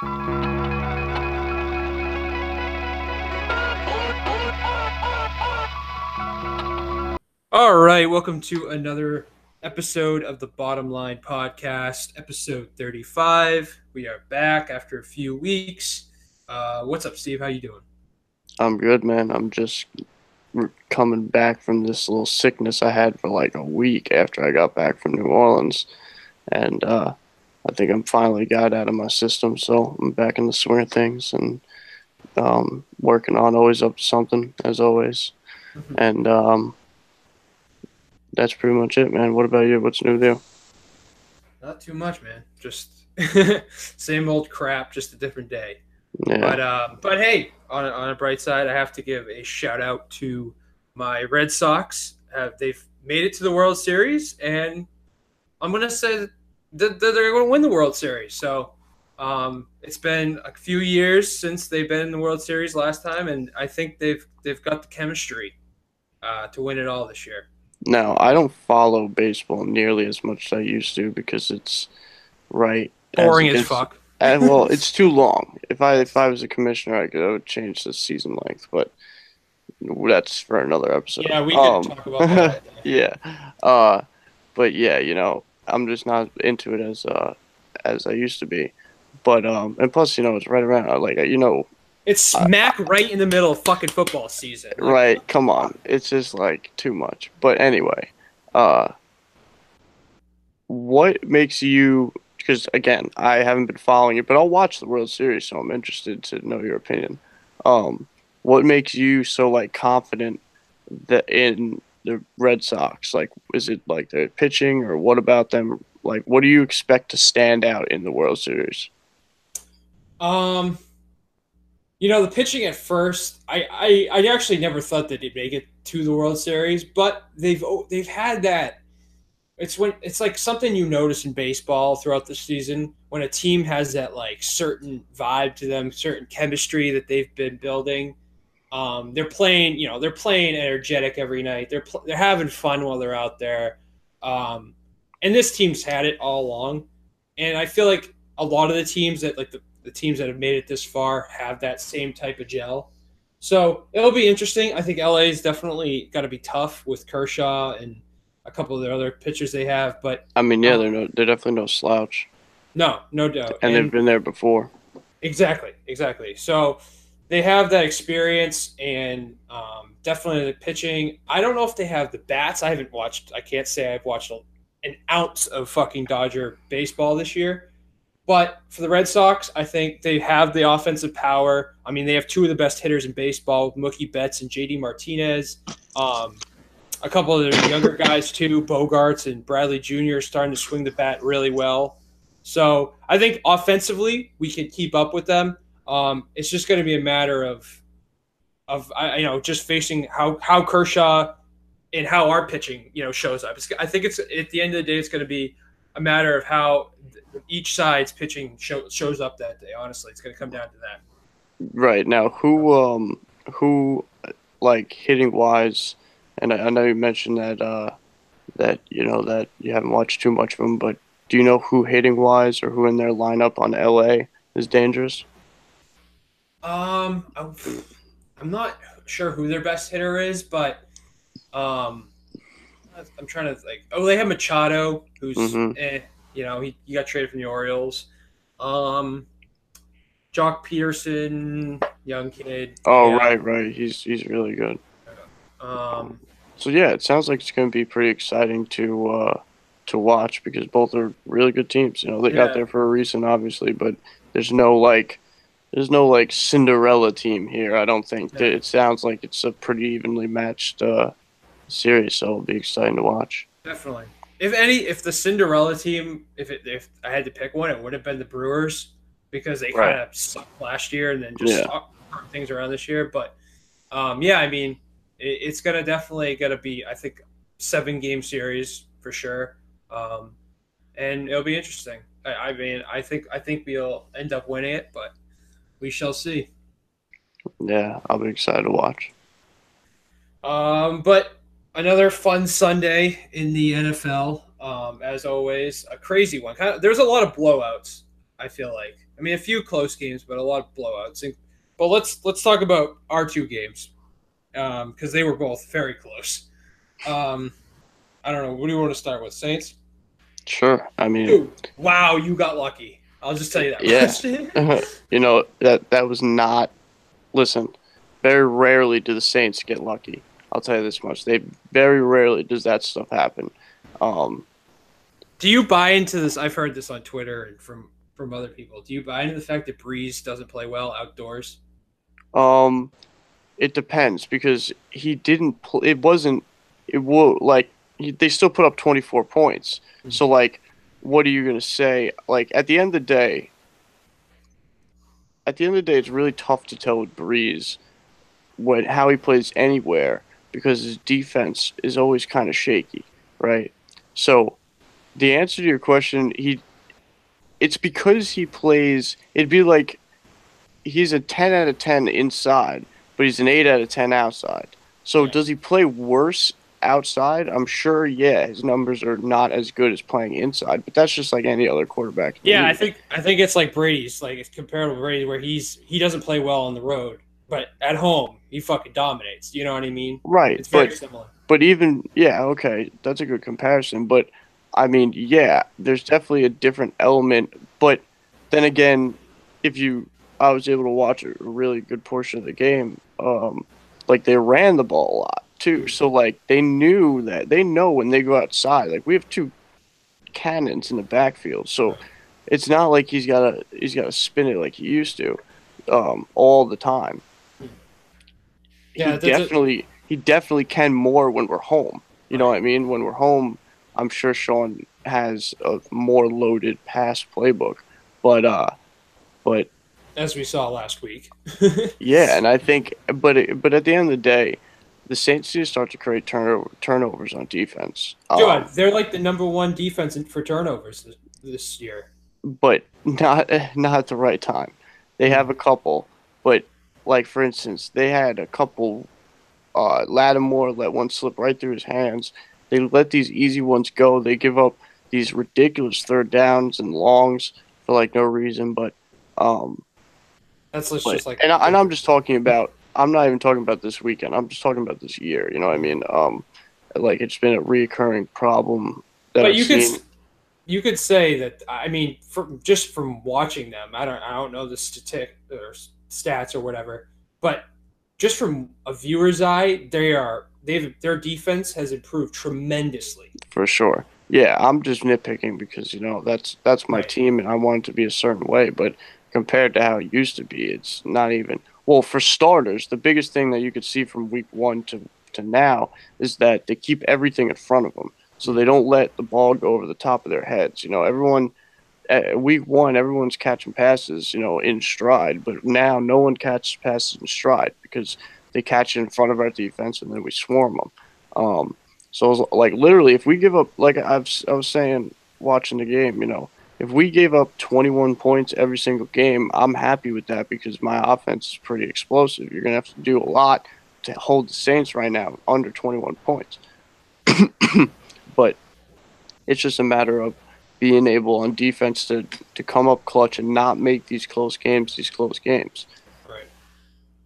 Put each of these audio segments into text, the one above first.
All right, welcome to another episode of the Bottom Line Podcast, episode 35. We are back after a few weeks. Uh, what's up, Steve? How you doing? I'm good, man. I'm just coming back from this little sickness I had for like a week after I got back from New Orleans, and uh, I think I'm finally got out of my system. So I'm back in the swing of things and um, working on always up to something as always, Mhm. and um, that's pretty much it, man. What about you? What's new there? Not too much, man. Just same old crap, just a different day. Yeah, But uh, but hey, on on a bright side, I have to give a shout out to my Red Sox. Uh, they've made it to the World Series, and I'm gonna say they're going to win the World Series. So um, it's been a few years since they've been in the World Series last time, and I think they've they've got the chemistry uh, to win it all this year. Now, I don't follow baseball nearly as much as I used to because it's right. Boring as against- fuck. And well, it's too long. If I if I was a commissioner, I could I would change the season length, but that's for another episode. Yeah, we can Um, talk about that. yeah, uh, but yeah, you know, I'm just not into it as uh as I used to be. But um, and plus, you know, it's right around like you know, It's smack right in the middle of fucking football season. Right? Come on, it's just like too much. But anyway, uh, what makes you? Because again, I haven't been following it, but I'll watch the World Series, so I'm interested to know your opinion. Um, what makes you so like confident that in the Red Sox? Like, is it like their pitching, or what about them? Like, what do you expect to stand out in the World Series? Um, you know, the pitching at first, I, I, I actually never thought that they'd make it to the World Series, but they've oh, they've had that. It's when it's like something you notice in baseball throughout the season when a team has that like certain vibe to them, certain chemistry that they've been building. Um, they're playing, you know, they're playing energetic every night. They're pl- they're having fun while they're out there. Um, and this team's had it all along. And I feel like a lot of the teams that like the the teams that have made it this far have that same type of gel. So it'll be interesting. I think LA's definitely got to be tough with Kershaw and a couple of the other pitchers they have, but I mean, yeah, they're no, they're definitely no slouch, no, no doubt. and they've been there before. Exactly, exactly. So they have that experience and um, definitely the pitching. I don't know if they have the bats. I haven't watched. I can't say I've watched an ounce of fucking Dodger baseball this year. But for the Red Sox, I think they have the offensive power. I mean, they have two of the best hitters in baseball, Mookie Betts and JD Martinez. Um, a couple of their younger guys too, Bogaerts and Bradley Jr. starting to swing the bat really well. So I think offensively we can keep up with them. Um, it's just going to be a matter of, of you know, just facing how how Kershaw and how our pitching you know shows up. It's, I think it's at the end of the day, it's going to be a matter of how each side's pitching show, shows up that day. Honestly, it's going to come down to that. Right now, who um who like hitting wise, and I, I know you mentioned that uh that you know that you haven't watched too much of them, but do you know who hitting wise or who in their lineup on LA is dangerous? Um, I'm, I'm not sure who their best hitter is, but um, I'm trying to like. Oh, they have Machado, who's Mhm. eh, you know he, he got traded from the Orioles. Um, Joc Pederson, young kid. Oh Yeah. right, right, he's he's really good. Um, So yeah, it sounds like it's going to be pretty exciting to uh to watch because both are really good teams. You know, they Yeah. got there for a reason, obviously, but there's no like. There's no like Cinderella team here. I don't think it sounds like it's a pretty evenly matched uh, series, so it'll be exciting to watch. definitely. If any, if the Cinderella team, if it, if I had to pick one, it would have been the Brewers because they Right. kind of sucked last year and then just Yeah. things around this year. But um, yeah, I mean, it, it's gonna definitely gonna be, I think, seven game series for sure, um, and it'll be interesting. I, I mean, I think I think we'll end up winning it, but we shall see. Yeah, I'll be excited to watch. Um, but another fun Sunday in the NFL. Um, as always, a crazy one. Kind of, there's a lot of blowouts. I feel like. I mean, a few close games, but a lot of blowouts. But let's let's talk about our two games because um, they were both very close. Um, I don't know. What do you want to start with, Saints? Sure. I mean, Dude, wow, you got lucky. I'll just tell you that. Yeah. you know that that was not. Listen, very rarely do the Saints get lucky. I'll tell you this much: they very rarely does that stuff happen. Um, do you buy into this? I've heard this on Twitter and from from other people. Do you buy into the fact that Brees doesn't play well outdoors? Um, it depends because he didn't. Pl- it wasn't. It will like he, they still put up twenty four points. Mm-hmm. So like, what are you gonna say? Like at the end of the day, at the end of the day, it's really tough to tell with Brees what how he plays anywhere because his defense is always kind of shaky, right? So the answer to your question, he it's because he plays it'd be like he's a 10 out of 10 inside, but he's an 8 out of 10 outside. So yeah. does he play worse outside? I'm sure, yeah, his numbers are not as good as playing inside, but that's just like any other quarterback. Yeah, I think I think it's like Brady's, like it's comparable to Brady where he's he doesn't play well on the road, but at home he fucking dominates. You know what I mean? Right. It's very but, similar. But even yeah, okay, that's a good comparison. But I mean, yeah, there's definitely a different element. But then again, if you, I was able to watch a really good portion of the game. Um, like they ran the ball a lot too, so like they knew that they know when they go outside. Like we have two cannons in the backfield, so it's not like he's got to he's got to spin it like he used to, um, all the time. Yeah, he definitely a- he definitely can more when we're home. You know what I mean? When we're home, I'm sure Sean has a more loaded pass playbook, but uh, but as we saw last week. yeah, and I think, but it, but at the end of the day, the Saints need to start to create turnover, turnovers on defense. Dude, um, they're like the number one defense for turnovers this, this year. But not not at the right time. They have a couple, but like for instance, they had a couple. Uh, Lattimore let one slip right through his hands. They let these easy ones go. They give up these ridiculous third downs and longs for like no reason. But um, that's but, just like and, I, and I'm just talking about. I'm not even talking about this weekend. I'm just talking about this year. You know what I mean? Um, like it's been a reoccurring problem. That but I've you seen. could you could say that. I mean, from just from watching them, I don't I don't know the statistic or stats or whatever, but just from a viewer's eye, they are they've their defense has improved tremendously. For sure. Yeah, I'm just nitpicking because you know that's that's my right. team and I want it to be a certain way, but compared to how it used to be, it's not even. Well, for starters, the biggest thing that you could see from week one to to now is that they keep everything in front of them, so they don't let the ball go over the top of their heads. You know, everyone at week one, everyone's catching passes, you know, in stride, but now no one catches passes in stride because they catch it in front of our defense and then we swarm them. Um, so like literally, if we give up, like I've, I was saying, watching the game, you know, if we gave up 21 points every single game, I'm happy with that because my offense is pretty explosive. You're gonna have to do a lot to hold the Saints right now under 21 points. but it's just a matter of being able on defense to, to come up clutch and not make these close games these close games.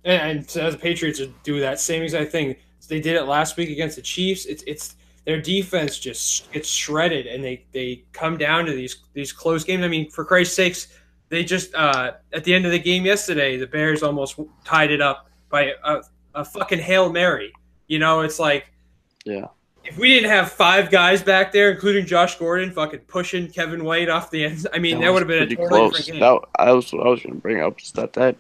And, and as the Patriots do that same exact thing. They did it last week against the Chiefs. It's it's their defense just gets shredded, and they they come down to these these close games. I mean, for Christ's sakes, they just uh, at the end of the game yesterday, the Bears almost tied it up by a, a fucking hail mary. You know, it's like, yeah. If we didn't have five guys back there, including Josh Gordon, fucking pushing Kevin White off the end, I mean, that, that would have been a totally close. game. That, I was what I was going to bring up is that that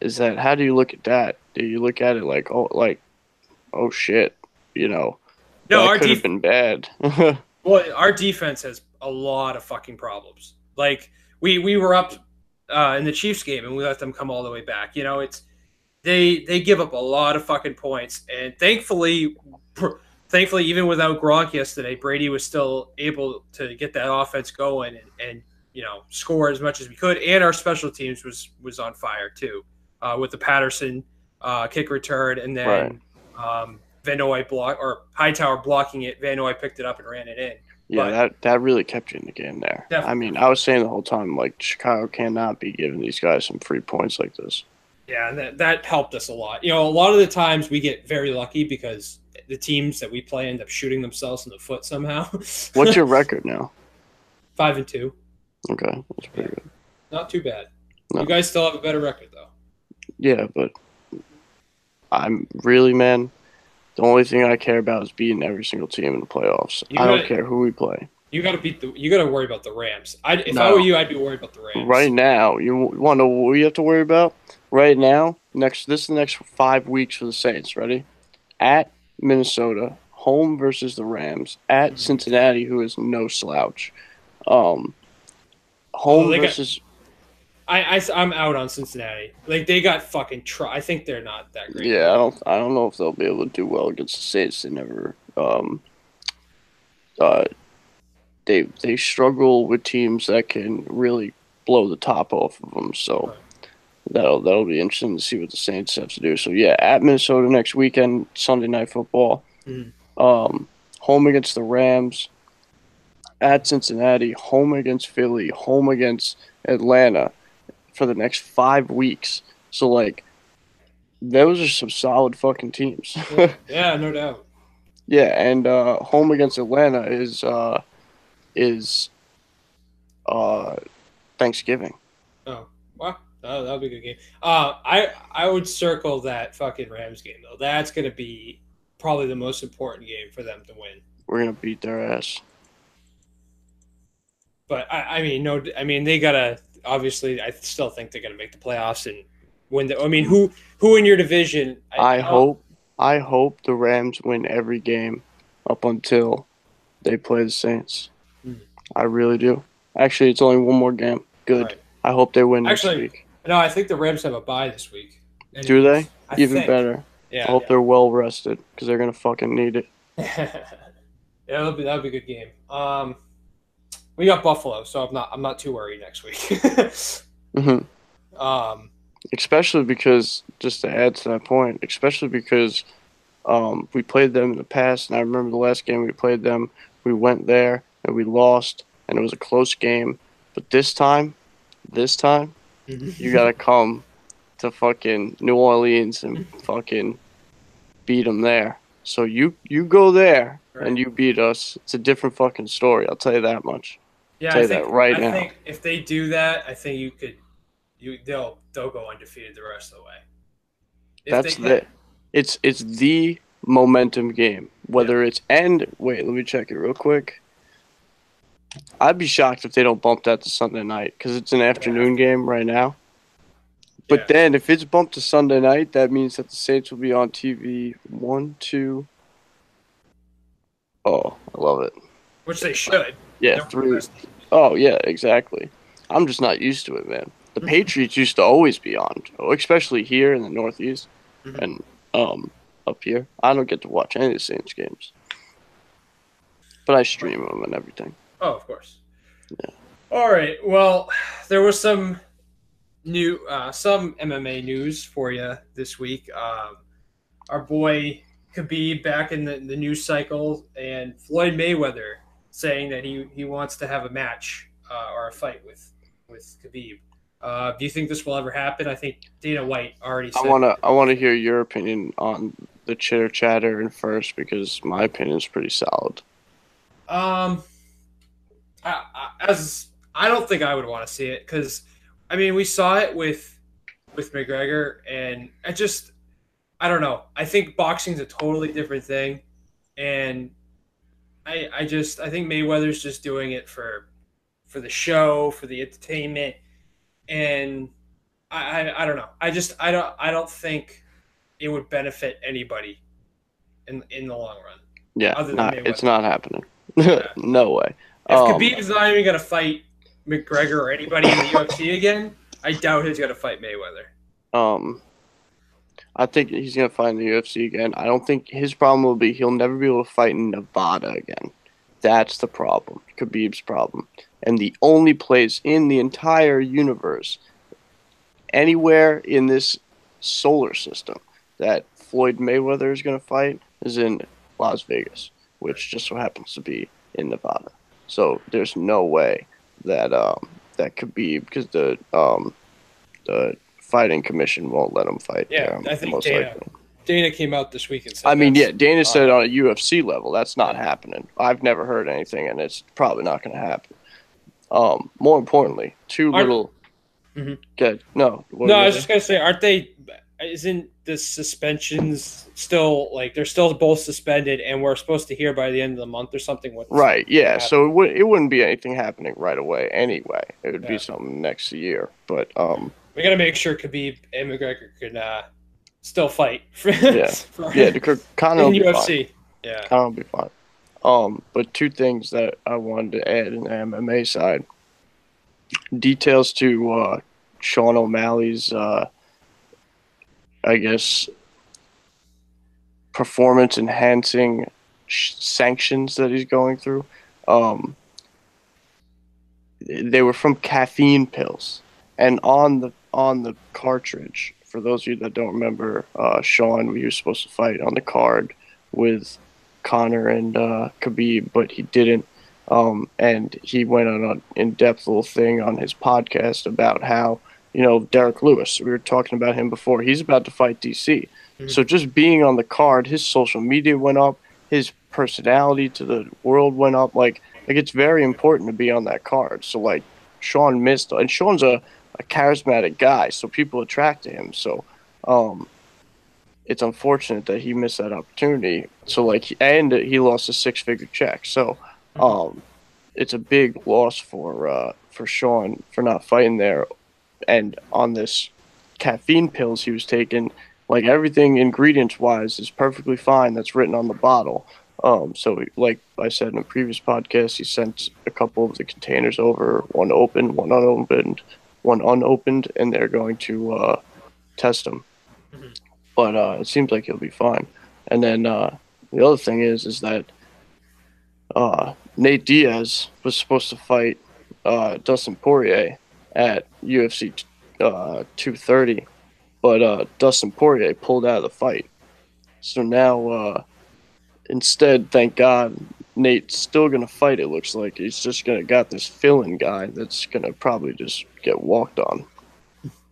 is that how do you look at that? Do you look at it like oh like oh shit, you know? No, that our could def- have been bad. well, our defense has a lot of fucking problems. Like we we were up uh, in the Chiefs game and we let them come all the way back. You know, it's they they give up a lot of fucking points, and thankfully, thankfully, even without Gronk yesterday, Brady was still able to get that offense going and, and you know score as much as we could, and our special teams was was on fire too uh, with the Patterson uh, kick return, and then right. um, Van Noy block or Hightower blocking it. Van Noy picked it up and ran it in. Yeah, But- that that really kept you in the game there. I mean, I was saying the whole time, like Chicago cannot be giving these guys some free points like this. Yeah, and that, that helped us a lot. You know, a lot of the times we get very lucky because the teams that we play end up shooting themselves in the foot somehow. What's your record now? five and two? Okay, that's pretty good. Not too bad. No. You guys still have a better record though. Yeah, but I'm really man. The only thing I care about is beating every single team in the playoffs. You I don't care who we play. You got to beat the. You got to worry about the Rams. I if I were you, I'd be worried about the Rams. Right now, you want to know what we have to worry about? Right now, next this is the next five weeks for the Saints. Ready? At Minnesota, home versus the Rams. At Mhm. Cincinnati, who is no slouch. Um, home Oh, they got- versus I, I I'm out on Cincinnati. Like they got fucking. Try. I think they're not that great. yeah. I don't I don't know if they'll be able to do well against the Saints. They never um uh they they struggle with teams that can really blow the top off of them. So. That'll that'll be interesting to see what the Saints have to do. So yeah, at Minnesota next weekend, Sunday night football. Mhm. Um, home against the Rams. At Cincinnati, home against Philly, home against Atlanta, for the next five weeks. So like, those are some solid fucking teams. Yeah, no doubt. yeah, and uh, home against Atlanta is uh, is uh, Thanksgiving. Oh, wow. That that'll be a good game. Uh, I I would circle that fucking Rams game though. That's gonna be probably the most important game for them to win. We're gonna beat their ass. But I, I mean, no, I mean they gotta obviously. I still think they're gonna make the playoffs and win the. I mean, who who in your division? I don't- hope I hope the Rams win every game up until they play the Saints. Hmm. I really do. Actually, it's only one more game. Good. Right. I hope they win next Actually, week. No, I think the Rams have a bye this week. Do they? I Even think. better. Yeah. I hope they're well rested because they're gonna fucking need it. yeah, that'll be that'll be a good game. Um, we got Buffalo, so I'm not I'm not too worried next week. hmm um, Especially because, just to add to that point, especially because um, we played them in the past, and I remember the last game we played them, we went there and we lost, and it was a close game. But this time, this time, you gotta come to fucking New Orleans and fucking beat them there. So you you go there and you beat us. It's a different fucking story. I'll tell you that much. Yeah, tell I think that right I now. think if they do that, I think you could you they'll they'll go undefeated the rest of the way. If That's they the it's it's the momentum game. Whether it's and wait, let me check it real quick. I'd be shocked if they don't bump that to Sunday night because it's an afternoon game right now. But Yeah. then if it's bumped to Sunday night, that means that the Saints will be on TV. One, two. Oh, I love it. which they should. Yeah, three. Oh yeah, exactly. I'm just not used to it, man. The Mhm. Patriots used to always be on, especially here in the Northeast Mhm. and um up here. I don't get to watch any of the Saints games, but I stream them and everything. Oh, of course. All right. Well, there was some new, uh, some MMA news for you this week. Um, our boy Khabib back in the, the news cycle, and Floyd Mayweather saying that he, he wants to have a match uh, or a fight with with Khabib. Uh, do you think this will ever happen? I think Dana White already said. I wanna I wanna hear your opinion on the chitter chatter in first because my opinion is pretty solid. Um, I, I, as I don't think I would want to see it because, I mean, we saw it with with McGregor, and I just, I don't know. I think boxing's a totally different thing, and I I just I think Mayweather's just doing it for for the show, for the entertainment, and I I, I don't know. I just I don't I don't think it would benefit anybody in in the long run. Yeah, not, it's not happening. Yeah. no way. If Um, Khabib's not even gonna fight McGregor or anybody in the UFC again, I doubt he's gonna fight Mayweather. Um, I think he's gonna fight in the UFC again. I don't think his problem will be he'll never be able to fight in Nevada again. That's the problem. Khabib's problem. And the only place in the entire universe, anywhere in this solar system, that Floyd Mayweather is gonna fight is in Las Vegas, which just so happens to be in Nevada. So there's no way that um, that be because the um, the fighting commission won't let him fight. Yeah, I think most Dana. likely. Dana came out this week and said. I mean, yeah, Dana said on a UFC level that's not happening. I've never heard anything, and it's probably not going to happen. Um, more importantly, 2 Aren't- little. Mhm. Good. No. No, I was just gonna say, aren't they? Isn't the suspensions still like they're still both suspended, and we're supposed to hear by the end of the month or something? What? Right. Yeah. So it would it wouldn't be anything happening right away anyway. It would Yeah. be something next year. But um, We got to make sure Khabib and McGregor can uh, still fight. For, Yeah. for- yeah, Conor will be fine. UFC. Yeah. Conor will be fine. Um, but two things that I wanted to add in the MMA side. Details to uh, Sean O'Malley's, uh, I guess, performance enhancing sh- sanctions that he's going through. Um, they were from caffeine pills, and on the on the cartridge. For those of you that don't remember, uh, Sean, we were supposed to fight on the card with Conor and uh, Khabib, but he didn't. Um, and he went on an in-depth little thing on his podcast about how you know Derrick Lewis. We were talking about him before. He's about to fight DC. Mhm. So just being on the card, his social media went up. His personality to the world went up. Like like it's very important to be on that card. So like Sean missed, and Sean's a, a charismatic guy, so people attract to him. So um, it's unfortunate that he missed that opportunity. So like, and he lost a six figure check. So um, it's a big loss for uh, for Sean for not fighting there, and on this caffeine pills he was taking. Like everything ingredients wise is perfectly fine. That's written on the bottle. Um, so like I said in a previous podcast, he sent a couple of the containers over, one open, one unopened, one unopened, and they're going to uh, test them. Mhm. But uh, it seems like he'll be fine. And then uh, the other thing is, is that uh, Nate Diaz was supposed to fight uh, Dustin Poirier at UFC uh, 230, but uh, Dustin Poirier pulled out of the fight. So now, uh, instead, thank God, Nate's still gonna fight. It looks like he's just gonna got this fill-in guy that's gonna probably just get walked on.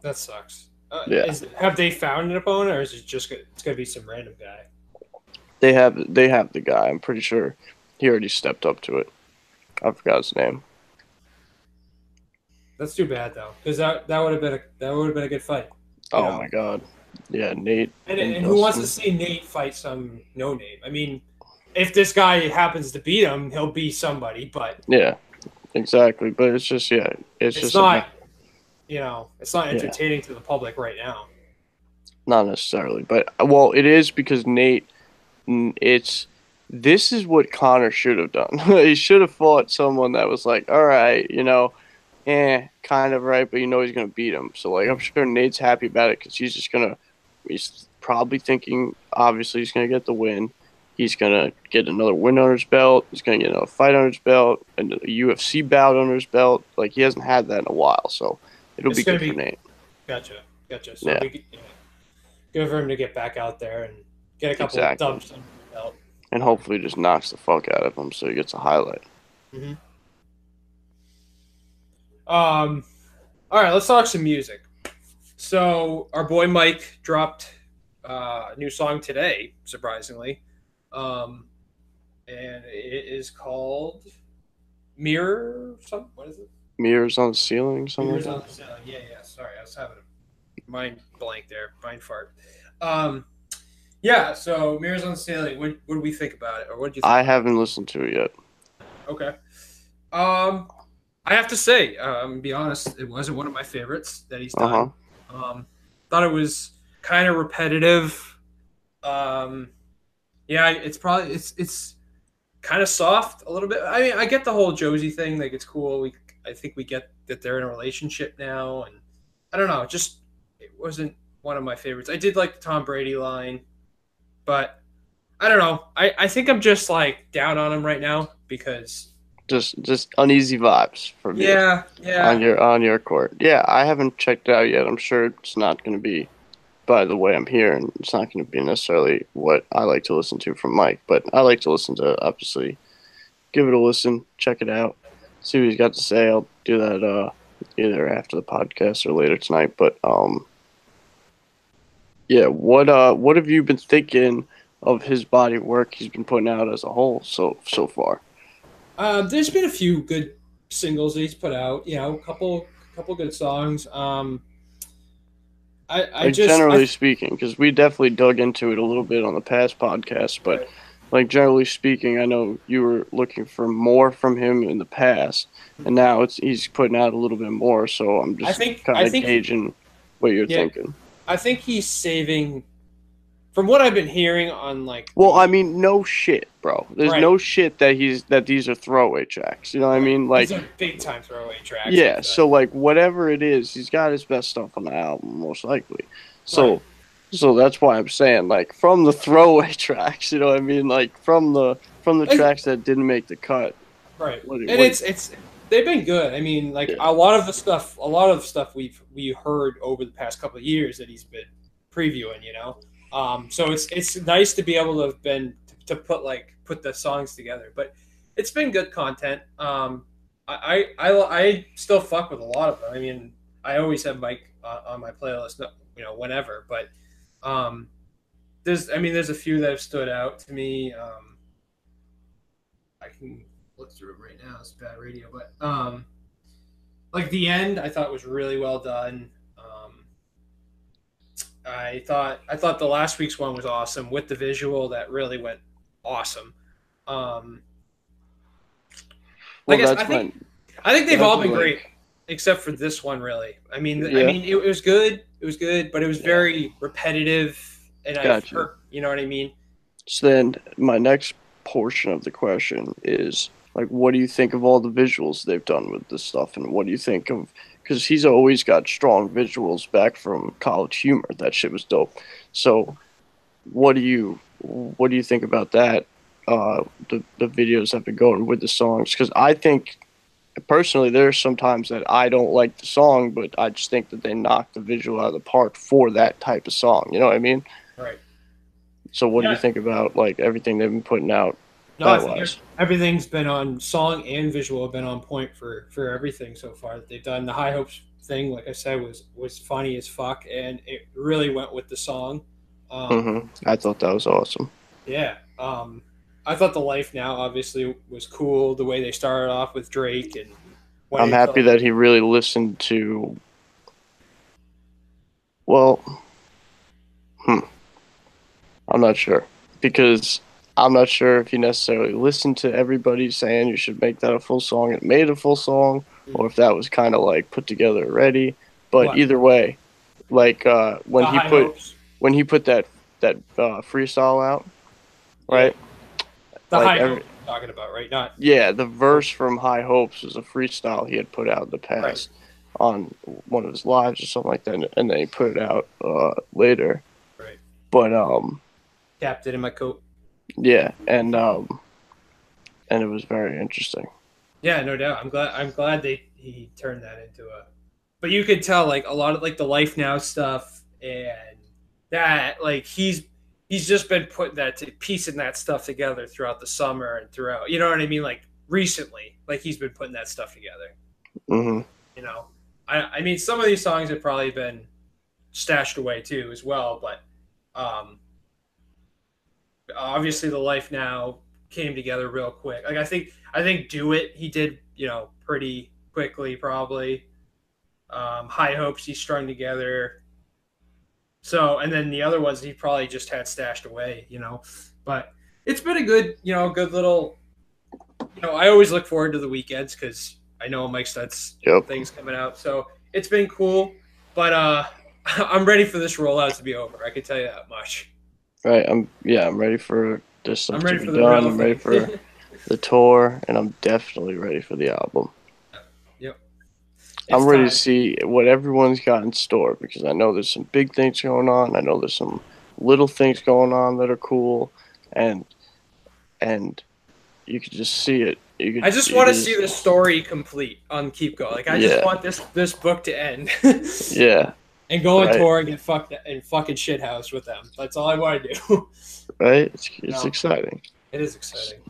That sucks. Uh, Yeah. is, have they found an opponent, or is it just gonna, it's gonna be some random guy? They have they have the guy. I'm pretty sure he already stepped up to it. I forgot his name. That's too bad though, because that that would have been a that would have been a good fight. Oh Yeah. my god. Yeah, Nate. And, and and who wants to see Nate fight some no name? I mean, if this guy happens to beat him, he'll be somebody, but Yeah, exactly. But it's just yeah, it's, it's, just not. You know, it's not Yeah. entertaining to the public right now. Not necessarily, but well, it is because Nate. It's this is what Conor should have done. he should have fought someone that was like, all right, you know, eh, kind of right, but you know he's gonna beat him. So like, I'm sure Nate's happy about it because he's just gonna. He's probably thinking, obviously, he's gonna get the win. He's gonna get another win under his belt. He's gonna get another fight under his belt, and a UFC bout under his belt. Like he hasn't had that in a while, so it'll It's be good for Nate. Gotcha, gotcha. So Yeah. we, good for him to get back out there and get a couple Exactly. of dubs under his belt. and hopefully just knocks the fuck out of him so he gets a highlight. Um, all right, let's talk some music. So our boy Mike dropped uh, a new song today, surprisingly, um, and it is called Mirror. Some what is it? Mirrors on the ceiling, something like Mirrors on the Ceiling. Yeah, yeah. Sorry, I was having a mind blank there, mind fart. Um, yeah. So Mirrors on the Ceiling. What, what do we think about it, or what do you? think? I haven't listened to it yet. Okay. Um, I have to say, um, be honest, it wasn't one of my favorites that he's done. Uh-huh. Um, thought it was kind of repetitive. Um, yeah, it's probably it's it's kind of soft a little bit. I mean, I get the whole Josie thing; like it's cool. We I think we get that they're in a relationship now, and I don't know, it just it wasn't one of my favorites. I did like the Tom Brady line, but I don't know. I I think I'm just like down on him right now because Just just uneasy vibes from you yeah, yeah. on your on your court. Yeah, I haven't checked out yet. I'm sure it's not going to be. By the way, I'm here, and it's not going to be necessarily what I like to listen to from Mike, but I like to listen to obviously give it a listen, check it out, see what he's got to say. I'll do that uh, either after the podcast or later tonight. But um, yeah, what uh, what have you been thinking of his body work he's been putting out as a whole so so far? Uh, there's been a few good singles that he's put out. You know, a couple couple good songs. Um, I, I like just generally I, speaking, because we definitely dug into it a little bit on the past podcast, but Right. like generally speaking, I know you were looking for more from him in the past, and now it's he's putting out a little bit more. So I'm just kind of gauging what you're Yeah. thinking. I think he's saving. From what I've been hearing on like Well, I mean, no shit, bro. There's Right. no shit that he's that these are throwaway tracks. You know what I mean? Like, these are big time throwaway tracks. yeah. like. So like whatever it is, he's got his best stuff on the album, most likely. So. Right. So that's why I'm saying, like, from the throwaway tracks, you know what I mean? Like, from the from the Like- tracks that didn't make the cut. right, what and what- it's it's they've been good. I mean, like Yeah. a lot of the stuff, a lot of stuff we've we heard over the past couple of years that he's been previewing. You know, um, so it's it's nice to be able to have been to put like put the songs together. But it's been good content. Um, I I I, I still fuck with a lot of them. I mean, I always have Mike uh, on my playlist, you know, whenever. But um, there's, I mean, there's a few that have stood out to me. Um, I can look through it right now. It's bad radio, but um, like the end, I thought was really well done. I thought I thought the last week's one was awesome with the visual. That really went awesome. Um, Well, guess- that's I think- when I think they've all been like- great, except for this one. Really, I mean, I mean, it, it was good. It was good, but it was very repetitive, and I, Gotcha. hurt, you know what I mean? So then, my next portion of the question is like, what do you think of all the visuals they've done with this stuff, and what do you think of? Because he's always got strong visuals back from College Humor. That shit was dope. So, what do you what do you think about that? Uh, the the videos have been going with the songs because I think personally there's sometimes that I don't like the song, but I just think that they knock the visual out of the park for that type of song. You know what I mean? Right. So what do you think about like everything they've been putting out? No, I think was. everything's been on song and visual have been on point for for everything so far that they've done. The High Hopes thing, like I said, was was funny as fuck, and it really went with the song. Um, hmm I thought that was awesome. Yeah. Um, I thought the Life Now obviously was cool. The way they started off with Drake and. I'm happy that he really listened to. Well, hmm. I'm not sure because I'm not sure if he necessarily listened to everybody saying you should make that a full song and made a full song, or if that was kind of like put together already. But What? either way, like uh, when The he put Hopes. when he put that that uh, freestyle out, right? the like High every- Hopes talking about, right? Not Yeah, the verse from High Hopes was a freestyle he had put out in the past on one of his lives or something like that, and then he put it out uh, later. Right. But um, tapped it in my coat. Yeah, and um, and it was very interesting. Yeah, no doubt. I'm glad. I'm glad they he turned that into a. But you could tell like a lot of like the Life Now stuff and that like he's he's just been putting that to piecing that stuff together throughout the summer and throughout. You know what I mean? Like recently, like he's been putting that stuff together. hmm You know, I I mean some of these songs have probably been stashed away too as well, but um obviously the Life Now came together real quick. Like I think I think Do It he did, you know, pretty quickly probably. Um, High Hopes he strung together. So and then the other ones he probably just had stashed away, you know. But it's been a good, you know, good little you know, I always look forward to the weekends because I know Mike Stud's Yep. things coming out. So it's been cool. But uh I'm ready for this rollout to be over. I can tell you that much. Right. I'm yeah. I'm ready for this stuff I'm ready to for be the done. real I'm ready thing. for the tour, and I'm definitely ready for the album. Yep. I'm It's ready time. to see what everyone's got in store because I know there's some big things going on. I know there's some little things going on that are cool, and and you could just see it. You could, I just want to see the story complete on Keep Going. Like I Yeah. just want this this book to end. Yeah, and go on Right. tour and get fucked and fucking shithouse with them. That's all I want to do. right. It's it's No. exciting. it is exciting.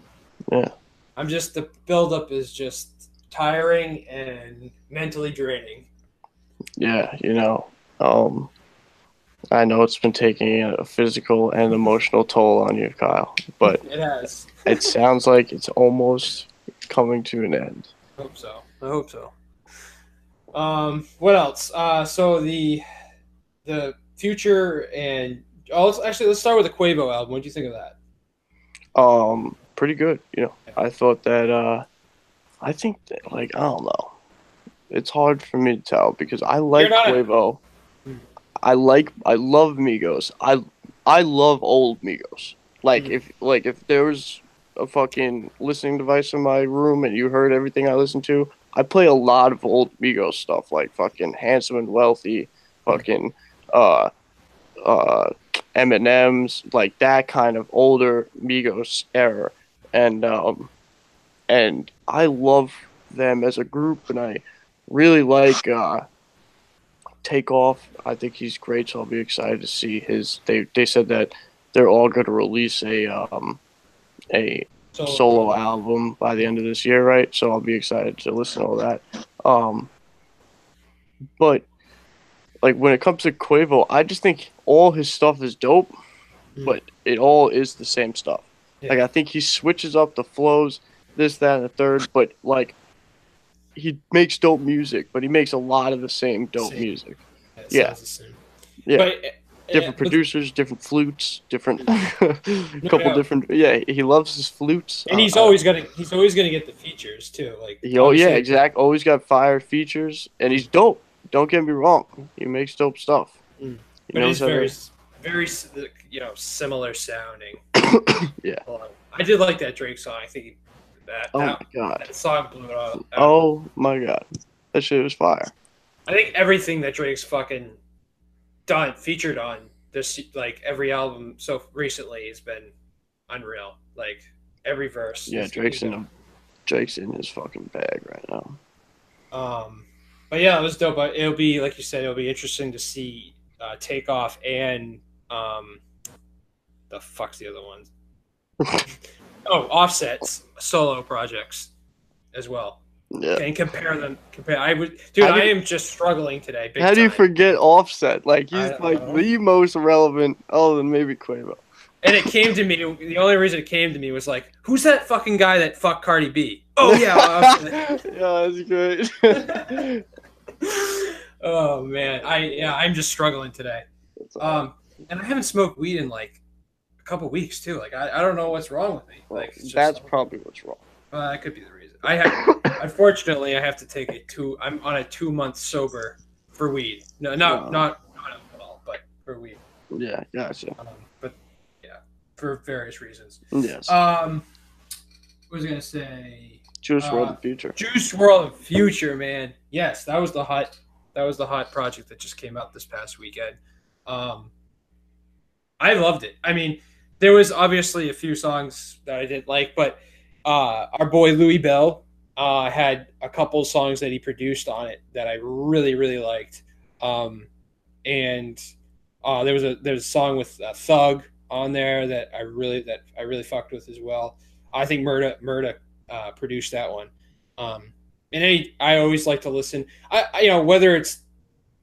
Yeah. I'm just the buildup is just tiring and mentally draining. Yeah, you know, um, I know it's been taking a physical and emotional toll on you, Kyle, but It has. it sounds like it's almost coming to an end. I hope so. I hope so. Um, what else? Uh, so the the future and oh, let's, actually let's start with the Quavo album. What do you think of that? Um, pretty good. You know, I thought that. Uh, I think that, like I don't know. It's hard for me to tell because I like Quavo. Hmm. I like. I love Migos. I I love old Migos. Like Mhm. if like if there was a fucking listening device in my room and you heard everything I listened to, I play a lot of old Migos stuff like fucking Handsome and Wealthy, fucking uh uh Eminem's, like that kind of older Migos era. And um and I love them as a group and I really like uh Takeoff. I think he's great, so I'll be excited to see his they they said that they're all gonna release a um a So solo album by the end of this year, right? So I'll be excited to listen to all that. Um, but like when it comes to Quavo, I just think all his stuff is dope, Mm. but it all is the same stuff. Yeah. Like I think he switches up the flows, this, that, and the third, but like he makes dope music, but he makes a lot of the same dope Same. music. yeah. sounds the same. Yeah. But, Different uh, producers, different flutes, different couple Yeah. different. Yeah, he loves his flutes, and he's Uh, always gonna he's always gonna get the features too. Like He, oh yeah, exact. Always got fire features, and he's dope. Don't get me wrong. He makes dope stuff. Mm. He But he's very very you know similar sounding. Yeah. I did like that Drake song. I think that Oh that, my god. that song blew it out. Oh my god. That shit was fire. I think everything that Drake's fucking done featured on this like every album so recently has been unreal. Like every verse. Yeah, Drake's in a, Drake's in his fucking bag right now. Um, but yeah, it was dope. But It'll be like you said, it'll be interesting to see uh, Takeoff and um, the fuck's the other ones? oh, Offset's solo projects as well, Yeah. and compare them. Compare. I would, dude. Do I am just struggling today. How do you time. forget Offset? Like he's like know. the most relevant, other than maybe Quavo. And it came to me. The only reason it came to me was like, who's that fucking guy that fucked Cardi B? Oh yeah. Yeah, that's great. oh man, I yeah, I'm just struggling today. Um, and I haven't smoked weed in like a couple weeks too. Like I, I don't know what's wrong with me. Like just, that's probably what's wrong. uh, that could be the reason. I have unfortunately I have to take a two. I'm on a two month sober for weed. No, not Wow. not not alcohol, but for weed. Yeah, gotcha. Um, but yeah, for various reasons. Yes. Um, what was I gonna say? Juice WRLD uh, of the Future. Juice WRLD of Future, man. Yes, that was the hot that was the hot project that just came out this past weekend. Um I loved it. I mean, there was obviously a few songs that I didn't like, but uh our boy Louis Bell uh had a couple songs that he produced on it that I really really liked. Um and uh there was a there's a song with uh, Thug on there that I really that I really fucked with as well. I think Murda Murda uh, produced that one. Um, and any, I always like to listen. I, I you know whether it's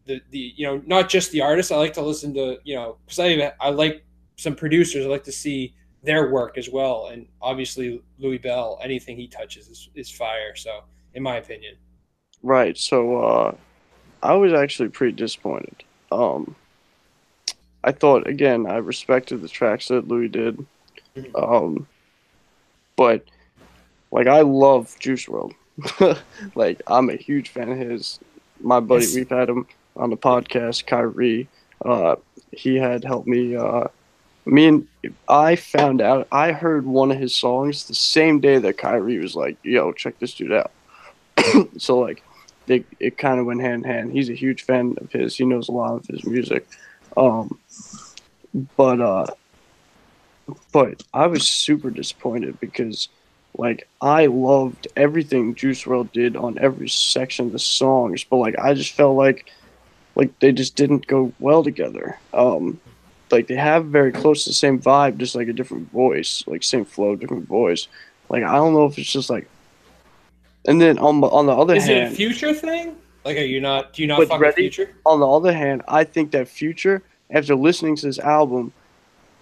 the the you know not just the artist. I like to listen to you know because I I like some producers. I like to see their work as well. And obviously Louis Bell, anything he touches is, is fire. So in my opinion, Right. So uh, I was actually pretty disappointed. Um, I thought again, I respected the tracks that Louis did, Mhm. um, but like I love Juice WRLD. like I'm a huge fan of his. My buddy, Yes. we've had him on the podcast. Kyrie, uh, he had helped me. Uh, me and I found out. I heard one of his songs the same day that Kyrie was like, "Yo, check this dude out." so like they, it kind of went hand in hand. He's a huge fan of his. He knows a lot of his music. Um, but uh, but I was super disappointed because like I loved everything Juice WRLD did on every section of the songs, but like I just felt like like they just didn't go well together. Um, like they have very close to the same vibe, just like a different voice, like same flow, different voice. Like I don't know if it's just like. And then on the- on the other hand Is it a future thing? Like, are you not? Do you not fuck with ready? future? on the other hand, I think that Future, after listening to this album,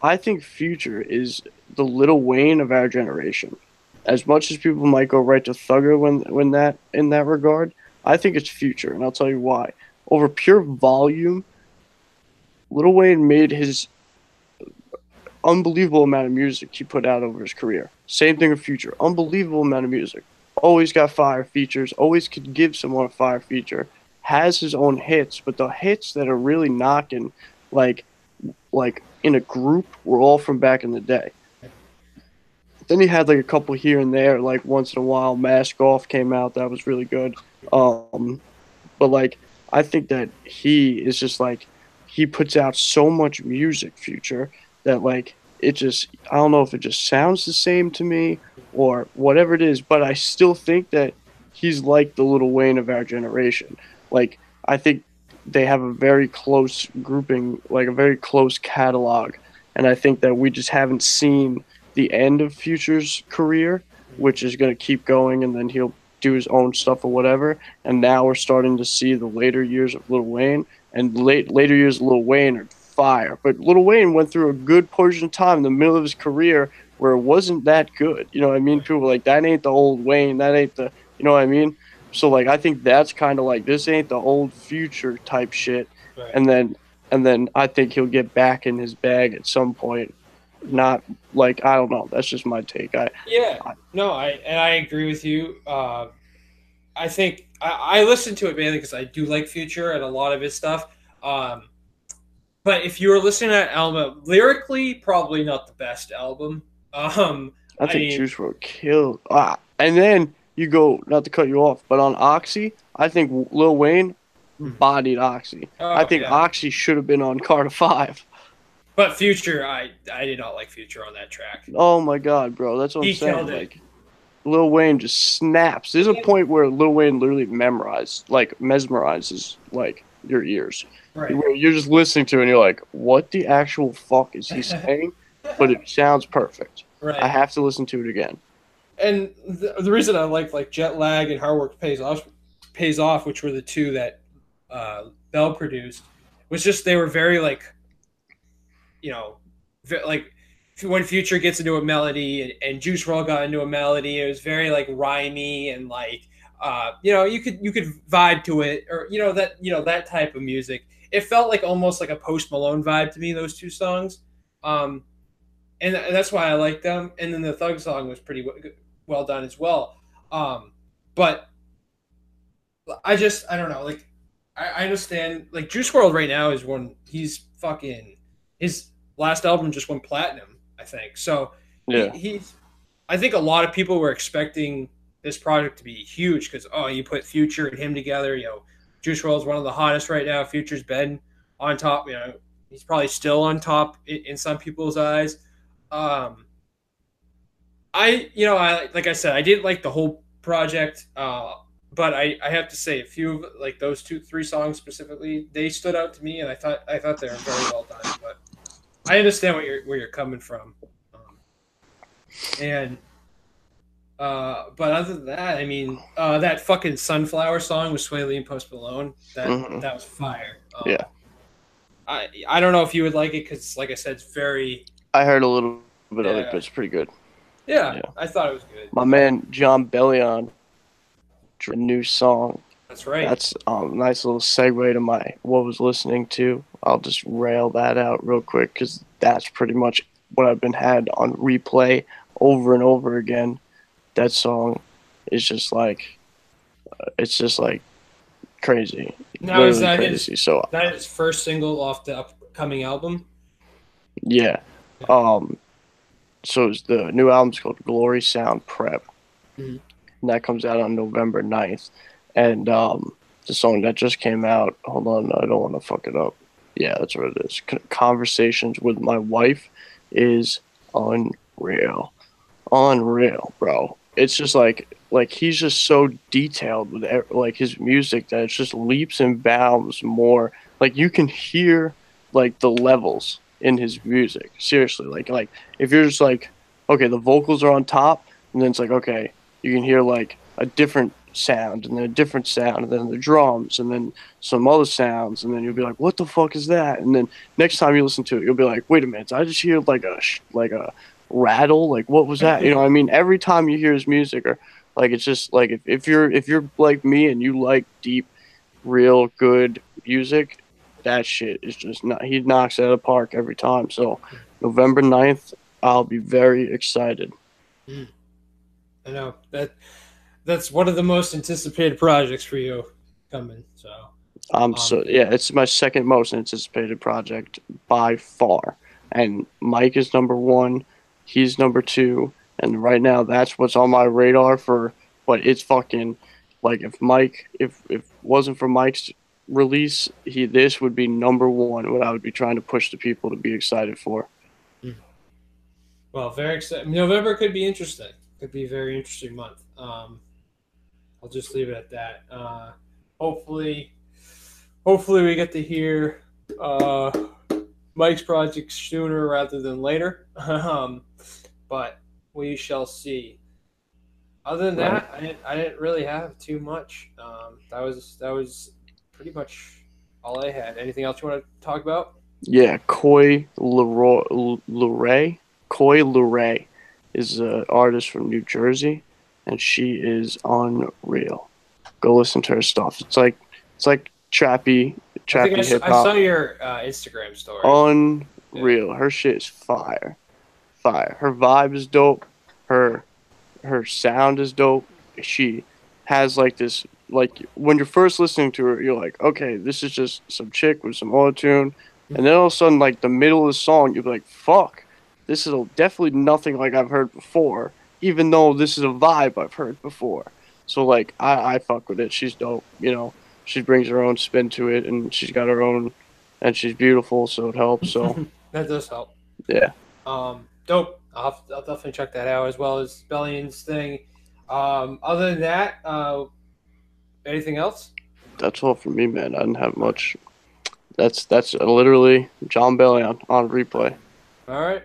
I think Future is the Lil Wayne of our generation. As much as people might go right to Thugger when when that in that regard, I think it's Future, and I'll tell you why. Over pure volume, Lil Wayne made his unbelievable amount of music he put out over his career. Same thing with Future, unbelievable amount of music. Always got fire features. Always could give someone a fire feature. Has his own hits, but the hits that are really knocking, like, like in a group, were all from back in the day. Then he had like a couple here and there, like once in a while. Mask Off came out, that was really good. Um, but like, I think that he is just like, he puts out so much music, Future, that like it just, I don't know if it just sounds the same to me or whatever it is, but I still think that he's like the Lil Wayne of our generation. Like, I think they have a very close grouping, like a very close catalog, and I think that we just haven't seen the end of Future's career, which is going to keep going, and then he'll do his own stuff or whatever. And now we're starting to see the later years of Lil Wayne, and late later years of Lil Wayne are fire. But Lil Wayne went through a good portion of time in the middle of his career where it wasn't that good. You know what I mean? People were like, that ain't the old Wayne, that ain't the, you know what I mean? So like, I think that's kind of like this ain't the old future type shit. Right. And then, and then I think he'll get back in his bag at some point. Not like I don't know. That's just my take. I Yeah, no, I and I agree with you. Uh, I think I, I listen to it mainly because I do like Future and a lot of his stuff. Um, but if you were listening to that album, lyrically, probably not the best album. Um, I I think mean- Juice WRLD killed. Ah, and then you go not to cut you off, but on Oxy, I think Lil Wayne Mhm. bodied Oxy. oh, I think yeah. Oxy should have been on Carter Five. but Future, I I did not like Future on that track. Oh my god, bro, that's what He I'm saying. killed it. Like, Lil Wayne just snaps. There's a point where Lil Wayne literally memorized, like mesmerizes, like your ears. Right. Where you're just listening to it and you're like, what the actual fuck is he saying? but it sounds perfect. Right. I have to listen to it again. and the, the reason I like like Jet Lag and Hard Work Pays Off Pays Off, which were the two that uh, Bell produced, was just they were very like, you know, ve- like when Future gets into a melody and, and Juice WRLD got into a melody, it was very like rhymey and like, uh, you know, you could you could vibe to it or you know that you know that type of music. It felt like almost like a Post Malone vibe to me. Those two songs. Um, and, and that's why I like them. And then the Thug song was pretty w- well done as well. Um, but I just I don't know. Like I, I understand. Like Juice WRLD right now is one. He's fucking his last album just went platinum. I think so. Yeah. He, he's. I think a lot of people were expecting this project to be huge because oh, you put Future and him together. You know, Juice WRLD is one of the hottest right now. Future's been on top. You know, he's probably still on top in, in some people's eyes. Um, I, you know, I like I said, I didn't like the whole project, uh, but I, I have to say a few of like those two, three songs specifically, they stood out to me, and I thought I thought they were very well done. But I understand where you're where you're coming from, um, and uh, but other than that, I mean, uh, that fucking sunflower song with Swae Lee and Post Malone, that Mhm. that was fire. Um, Yeah. I I don't know if you would like it because, like I said, it's very I heard a little bit of it, but it's pretty good. yeah, Yeah. I thought it was good. My man Jon Bellion, a new song. That's right. That's um, a nice little segue to my what was listening to. I'll just rail that out real quick because that's pretty much what I've been had on replay over and over again. That song is just like, uh, it's just like crazy. now is Literally that his. So that his first single off the upcoming album? Yeah. Um. So it's the new album's called Glory Sound Prep, Mhm. and that comes out on November 9th. And um, the song that just came out. Hold on, I don't want to fuck it up. Yeah, that's what it is. Conversations with my wife is unreal, unreal, bro. It's just like like he's just so detailed with like his music that it's just leaps and bounds more. Like you can hear like the levels in his music. Seriously, like like if you're just like, okay, the vocals are on top, and then it's like okay, you can hear like a different sound and then a different sound and then the drums and then some other sounds and then you'll be like what the fuck is that? And then next time you listen to it you'll be like wait a minute i just hear like a sh- like a rattle like what was that? You know i mean? Every time you hear his music or like it's just like if, if you're if you're like me and you like deep real good music that shit is just not he knocks out of the park every time. So november 9th i'll be very excited. Mm. I know that that's one of the most anticipated projects for you coming. So Um, Um, so yeah, it's my second most anticipated project by far, and Mike is number one, he's number two, and right now that's what's on my radar for. But it's fucking like if Mike, if if wasn't for Mike's release, he this would be number one. What I would be trying to push the people to be excited for. well, very excited. November could be interesting. Could be a very interesting month. Um, I'll just leave it at that. Uh, hopefully, hopefully we get to hear uh, Mike's project sooner rather than later. um, but we shall see. Other than that, I didn't, I didn't really have too much. Um, that was that was pretty much all I had. Anything else you want to talk about? Yeah, Coi Leroy, Leray, Coi Leray is an artist from New Jersey, and she is unreal. Go listen to her stuff. It's like it's like trappy, trappy I, hip I saw your uh, Instagram story. Unreal. Her shit is fire, fire. Her vibe is dope. Her her sound is dope. She has like this like when you're first listening to her, you're like, okay, this is just some chick with some auto tune, and then all of a sudden, like the middle of the song, you're like, fuck, this is definitely nothing like I've heard before, even though this is a vibe I've heard before. So like, I I fuck with it. She's dope. You know, she brings her own spin to it, and she's got her own, and she's beautiful, so it helps. So that does help. yeah. Um, dope. I'll, have- I'll definitely check that out as well as Bellion's thing. Um, other than that, uh, anything else? that's all for me, man. I didn't have much. That's that's literally Jon Bellion on replay. All right.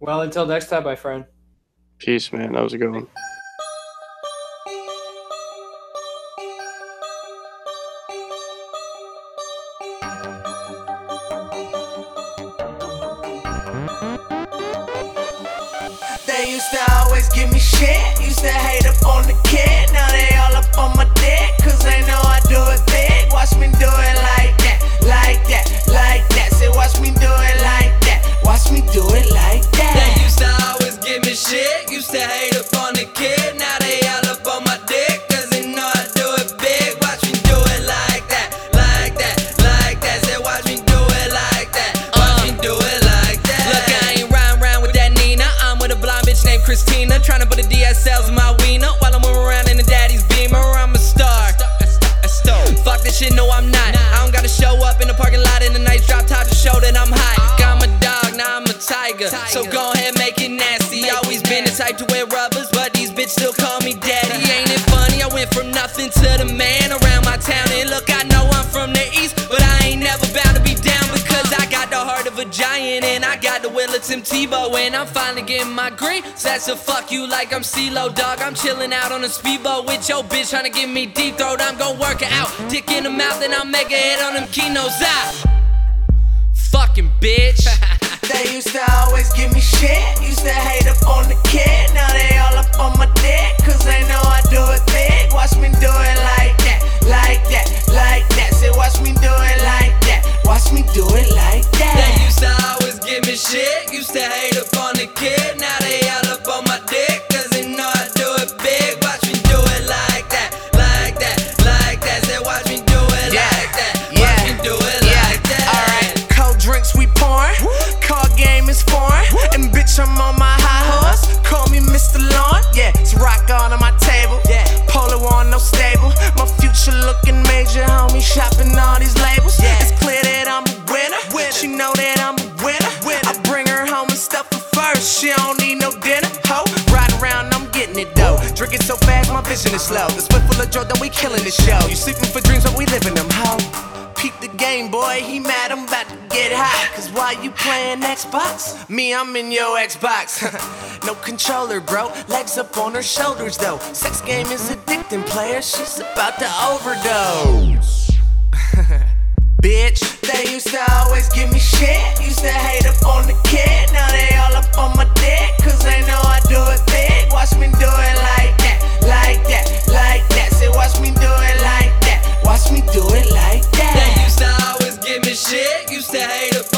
Well, until next time, my friend. Peace, man. That was a good one. Tebow. And I'm finally getting my green. That's a fuck you like I'm CeeLo, dog. I'm chilling out on a speedboat with your bitch trying to get me deep throat. I'm gon' work it out. Dick in the mouth and I'll make a hit on them keynotes out. Ah. Fucking bitch. they used to always give me shit. Used to hate up on the kid. Now they all up on my dick. Cause they know I do it big. Watch me do it like that, like that, like that. Say, watch me do it like that. Watch me do it like that. They used to always give me shit. Used to hate up on the kid. Now they all up on my dick. Bitch, I'm on my high horse. Call me Mr. Lawn. Yeah, it's rock on on my table. Yeah, polo on no stable. My future looking major, homie. Shopping all these labels. Yeah, it's clear that I'm a winner. winner. She know that I'm a winner. I bring her home and stuff her first. She don't need no dinner. Ho, ride around, I'm getting it though. Drinking so fast, my vision is slow. The split full of joy, then we killing the show. You sleeping for dreams, but we living them, ho. why you playing Xbox? Me, I'm in your Xbox. no controller, bro. Legs up on her shoulders, though. Sex game is addicting, player. She's about to overdose. Bitch, they used to always give me shit. Used to hate up on the kid. Now they all up on my dick. Cause they know I do it big. Watch me do it like that, like that, like that. Say, watch me do it like that. Watch me do it like that. They used to always give me shit. Used to hate up